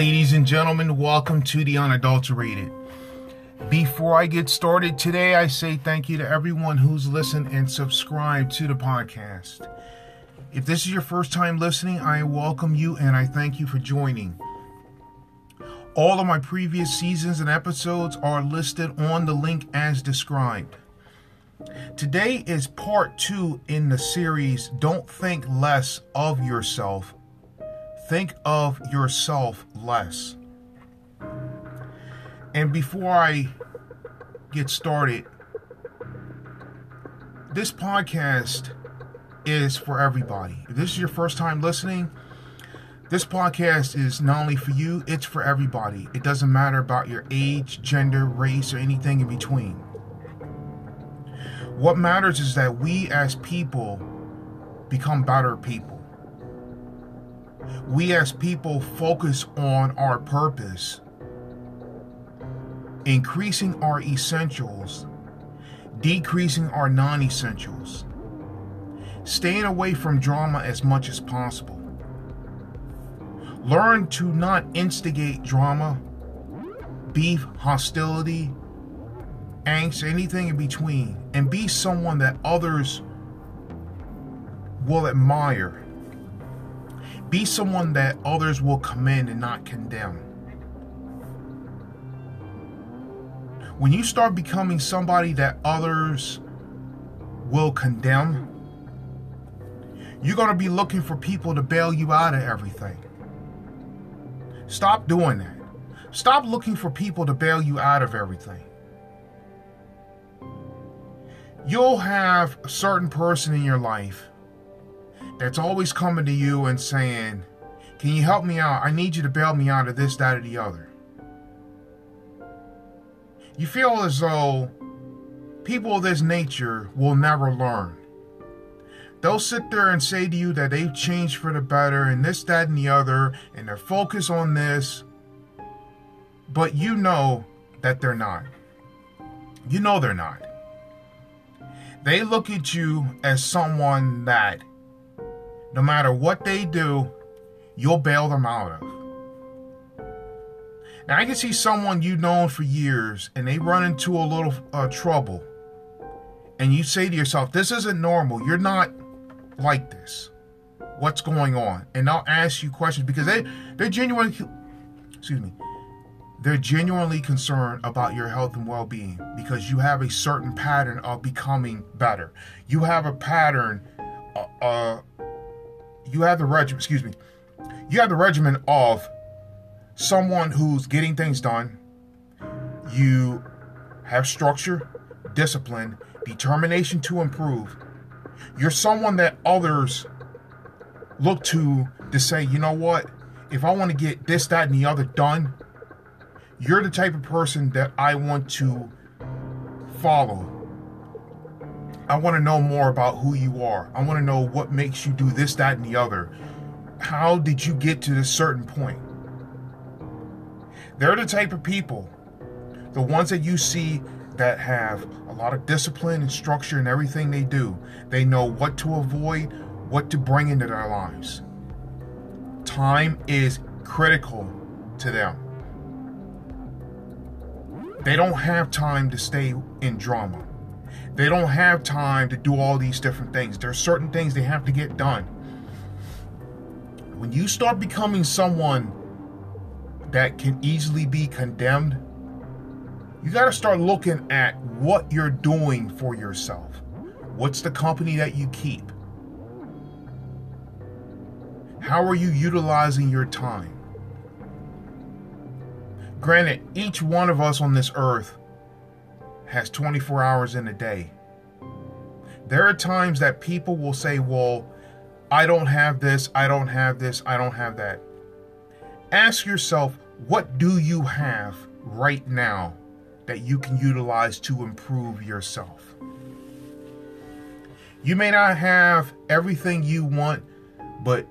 Ladies and gentlemen, welcome to the unadulterated. Before I get started today, I say thank you to everyone who's listened and subscribed to the podcast. If this is your first time listening, I welcome you and I thank you for joining. All of my previous seasons and episodes are listed on the link as described. Today is part two in the series Don't Think Less of Yourself, Think of Yourself Less. And before I get started, this podcast is for everybody. If this is your first time listening, this podcast is not only for you, it's for everybody. It doesn't matter about your age, gender, race, or anything in between. What matters is that we as people become better people. We as people focus on our purpose, increasing our essentials, decreasing our non essentials, staying away from drama as much as possible. Learn to not instigate drama, beef, hostility, angst, anything in between, and be someone that others will admire. Be someone that others will commend and not condemn. When you start becoming somebody that others will condemn, you're going to be looking for people to bail you out of everything. Stop doing that. Stop looking for people to bail you out of everything you'll have a certain person in your life that's always coming to you and saying, Can you help me out? I need you to bail me out of this, that, or the other. You feel as though people of this nature will never learn. They'll sit there and say to you that they've changed for the better and this, that, and the other, and they're focused on this, but you know that they're not. You know they're not they look at you as someone that no matter what they do, you'll bail them out of. Now, I can see someone you've known for years and they run into a little uh, trouble, and you say to yourself, This isn't normal. You're not like this. What's going on? And they'll ask you questions because they, they're genuinely, excuse me, they're genuinely concerned about your health and well being because you have a certain pattern of becoming better. You have a pattern, uh, uh, you have the regimen, excuse me, you have the regimen of someone who's getting things done. You have structure, discipline, determination to improve. You're someone that others look to to say, you know what, if I want to get this, that, and the other done, you're the type of person that I want to follow. I want to know more about who you are. I want to know what makes you do this, that, and the other. How did you get to this certain point? They're the type of people, the ones that you see that have a lot of discipline and structure in everything they do. They know what to avoid, what to bring into their lives. Time is critical to them. They don't have time to stay in drama. They don't have time to do all these different things. There are certain things they have to get done. When you start becoming someone that can easily be condemned, you got to start looking at what you're doing for yourself. What's the company that you keep? How are you utilizing your time? Granted, each one of us on this earth has 24 hours in a day. There are times that people will say, Well, I don't have this, I don't have this, I don't have that. Ask yourself, what do you have right now that you can utilize to improve yourself? You may not have everything you want, but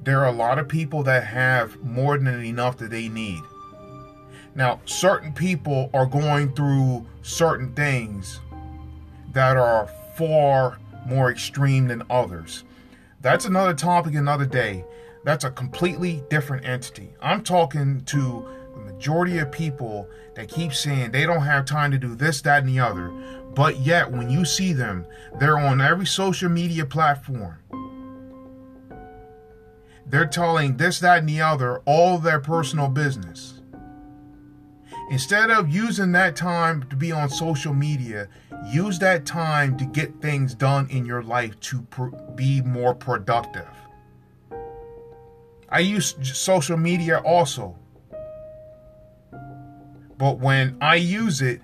there are a lot of people that have more than enough that they need. Now, certain people are going through certain things that are far more extreme than others. That's another topic another day. That's a completely different entity. I'm talking to the majority of people that keep saying they don't have time to do this, that, and the other. But yet, when you see them, they're on every social media platform. They're telling this, that, and the other all their personal business. Instead of using that time to be on social media, use that time to get things done in your life to pr- be more productive. I use social media also. But when I use it,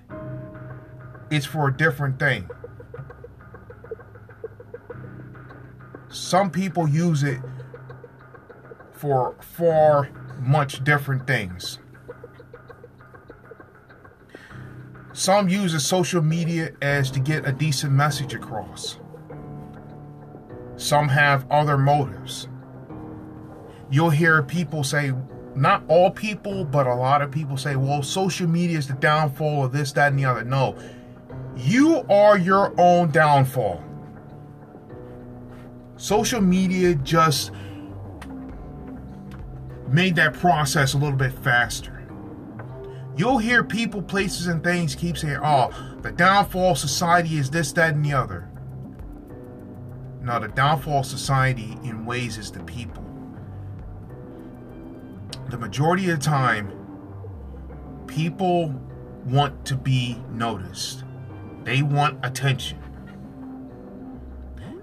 it's for a different thing. Some people use it for far much different things. Some use social media as to get a decent message across. Some have other motives. You'll hear people say, not all people, but a lot of people say, well, social media is the downfall of this, that, and the other. No, you are your own downfall. Social media just made that process a little bit faster. You'll hear people, places, and things keep saying, oh, the downfall of society is this, that, and the other. Now, the downfall of society in ways is the people. The majority of the time, people want to be noticed. They want attention.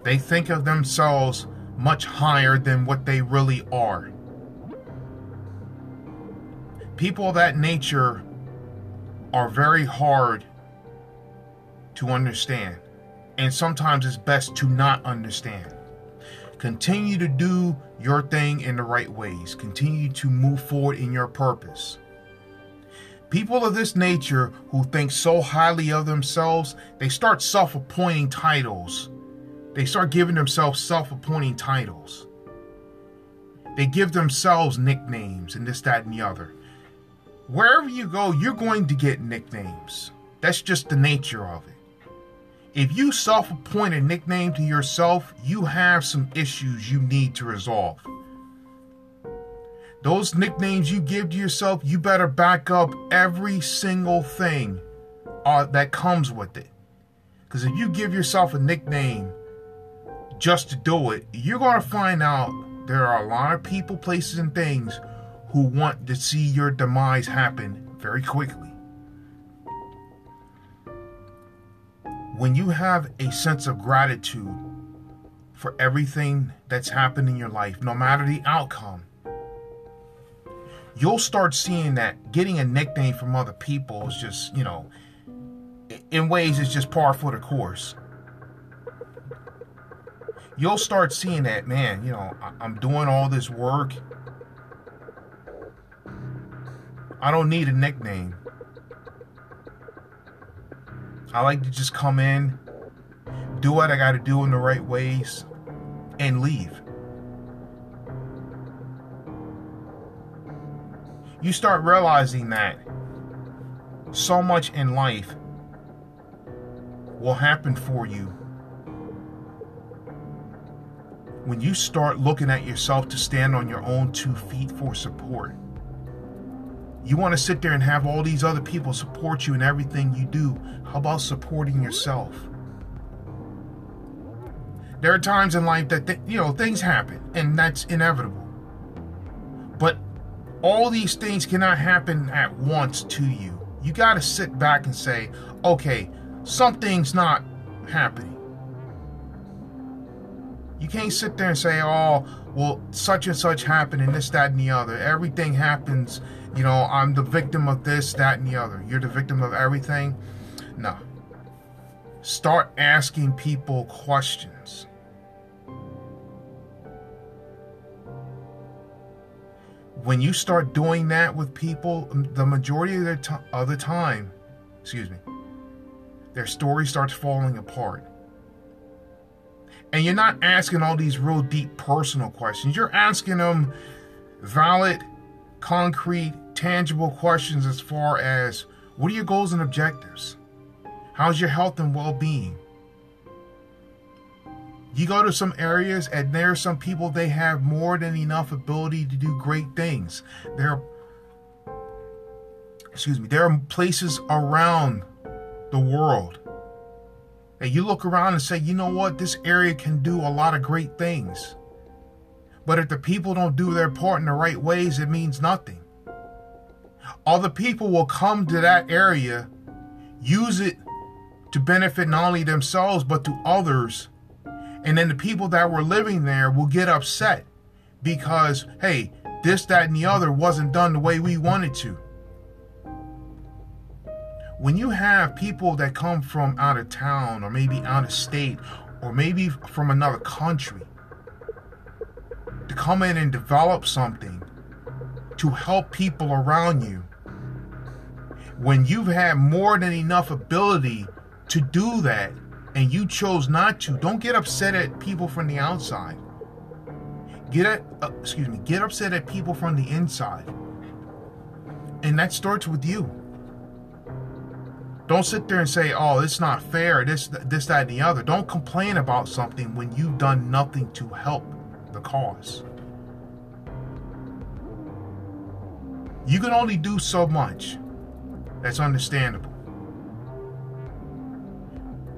They think of themselves much higher than what they really are. People of that nature are very hard to understand, and sometimes it's best to not understand. Continue to do your thing in the right ways, continue to move forward in your purpose. People of this nature who think so highly of themselves, they start self appointing titles. They start giving themselves self appointing titles. They give themselves nicknames and this, that, and the other wherever you go, you're going to get nicknames. That's just the nature of it. If you self appoint a nickname to yourself, you have some issues you need to resolve. Those nicknames you give to yourself, you better back up every single thing uh, that comes with it. Because if you give yourself a nickname just to do it, you're going to find out there are a lot of people, places, and things who want to see your demise happen very quickly. When you have a sense of gratitude for everything that's happened in your life, no matter the outcome, you'll start seeing that getting a nickname from other people is just, you know, in ways it's just par for the course. You'll start seeing that, man, you know, I'm doing all this work I don't need a nickname. I like to just come in, do what I got to do in the right ways, and leave. You start realizing that so much in life will happen for you when you start looking at yourself to stand on your own two feet for support. You want to sit there and have all these other people support you in everything you do. How about supporting yourself? There are times in life that th- you know things happen, and that's inevitable. But all these things cannot happen at once to you. You got to sit back and say, "Okay, something's not happening." You can't sit there and say, "Oh, well, such and such happened, and this, that, and the other." Everything happens you know, I'm the victim of this, that, and the other. You're the victim of everything. No. Start asking people questions. When you start doing that with people, the majority of, their t- of the time, excuse me, their story starts falling apart. And you're not asking all these real deep personal questions. You're asking them valid, concrete, tangible questions as far as what are your goals and objectives? How's your health and well being? You go to some areas and there are some people they have more than enough ability to do great things. There are excuse me, there are places around the world and you look around and say, you know what, this area can do a lot of great things. But if the people don't do their part in the right ways, it means nothing. All the people will come to that area, use it to benefit not only themselves, but to others. And then the people that were living there will get upset because, hey, this, that, and the other wasn't done the way we wanted to when you have people that come from out of town or maybe out of state or maybe from another country to come in and develop something to help people around you when you've had more than enough ability to do that and you chose not to don't get upset at people from the outside. Get at uh, excuse me get upset at people from the inside. And that starts with you don't sit there and say, "Oh, it's not fair." This, this, that, and the other. Don't complain about something when you've done nothing to help the cause. You can only do so much. That's understandable.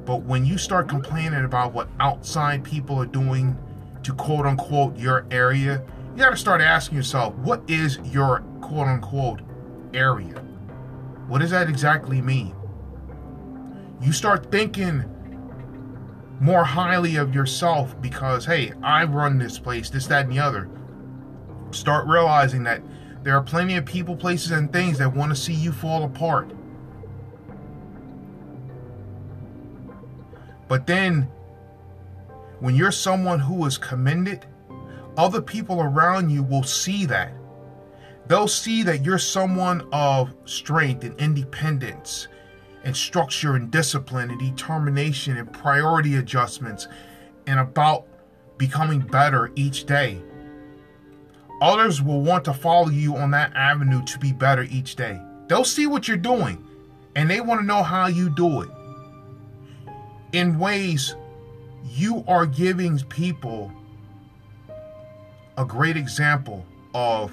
But when you start complaining about what outside people are doing to quote unquote your area, you got to start asking yourself, what is your quote unquote area? What does that exactly mean? You start thinking more highly of yourself because, hey, I run this place, this, that, and the other. Start realizing that there are plenty of people, places, and things that want to see you fall apart. But then, when you're someone who is commended, other people around you will see that. They'll see that you're someone of strength and independence and structure and discipline and determination and priority adjustments and about becoming better each day. Others will want to follow you on that avenue to be better each day. They'll see what you're doing and they want to know how you do it. In ways you are giving people a great example of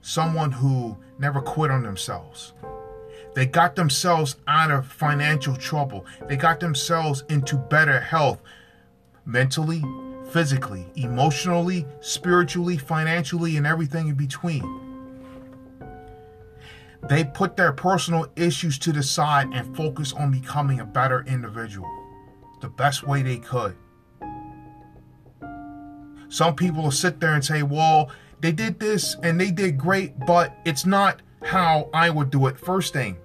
someone who never quit on themselves. They got themselves out of financial trouble. They got themselves into better health mentally, physically, emotionally, spiritually, financially, and everything in between. They put their personal issues to the side and focus on becoming a better individual the best way they could. Some people will sit there and say, well, they did this and they did great, but it's not how I would do it. First thing,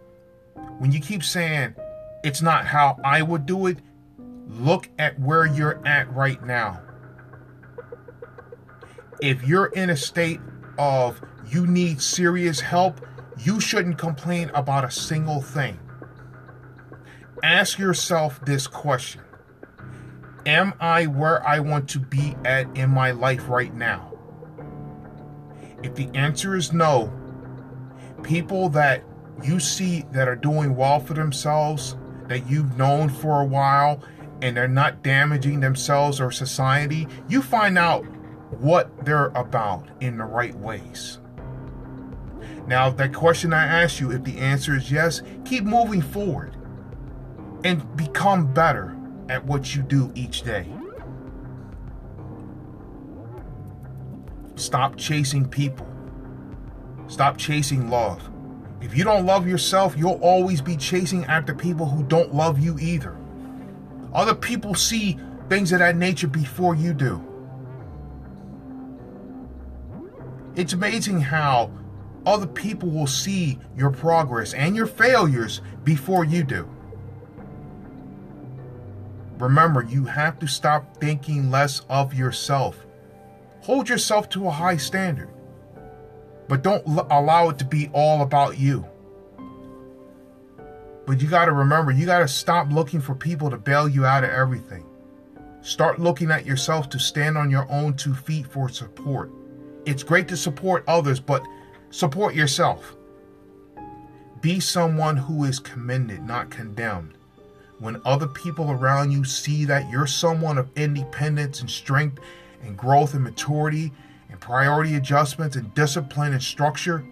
when you keep saying it's not how I would do it, look at where you're at right now. If you're in a state of you need serious help, you shouldn't complain about a single thing. Ask yourself this question Am I where I want to be at in my life right now? If the answer is no, people that you see that are doing well for themselves, that you've known for a while, and they're not damaging themselves or society, you find out what they're about in the right ways. Now, that question I asked you, if the answer is yes, keep moving forward and become better at what you do each day. Stop chasing people. Stop chasing love. If you don't love yourself, you'll always be chasing after people who don't love you either. Other people see things of that nature before you do. It's amazing how other people will see your progress and your failures before you do. Remember, you have to stop thinking less of yourself. Hold yourself to a high standard. But don't allow it to be all about you. But you got to remember, you got to stop looking for people to bail you out of everything. Start looking at yourself to stand on your own two feet for support. It's great to support others, but support yourself. Be someone who is commended, not condemned. when other people around you see that you're someone of independence and strength and growth and maturity and priority adjustments and discipline and structure,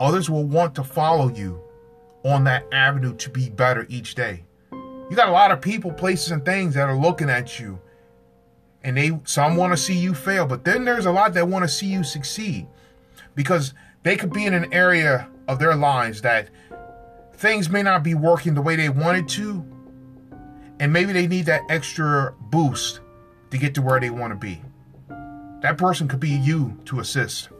others will want to follow you on that avenue to be better each day. You got a lot of people, places, and things that are looking at you. And they some want to see you fail, but then there's a lot that want to see you succeed. Because they could be in an area of their lives that things may not be working the way they wanted to. And maybe they need that extra boost to get to where they want to be. That person could be you to assist.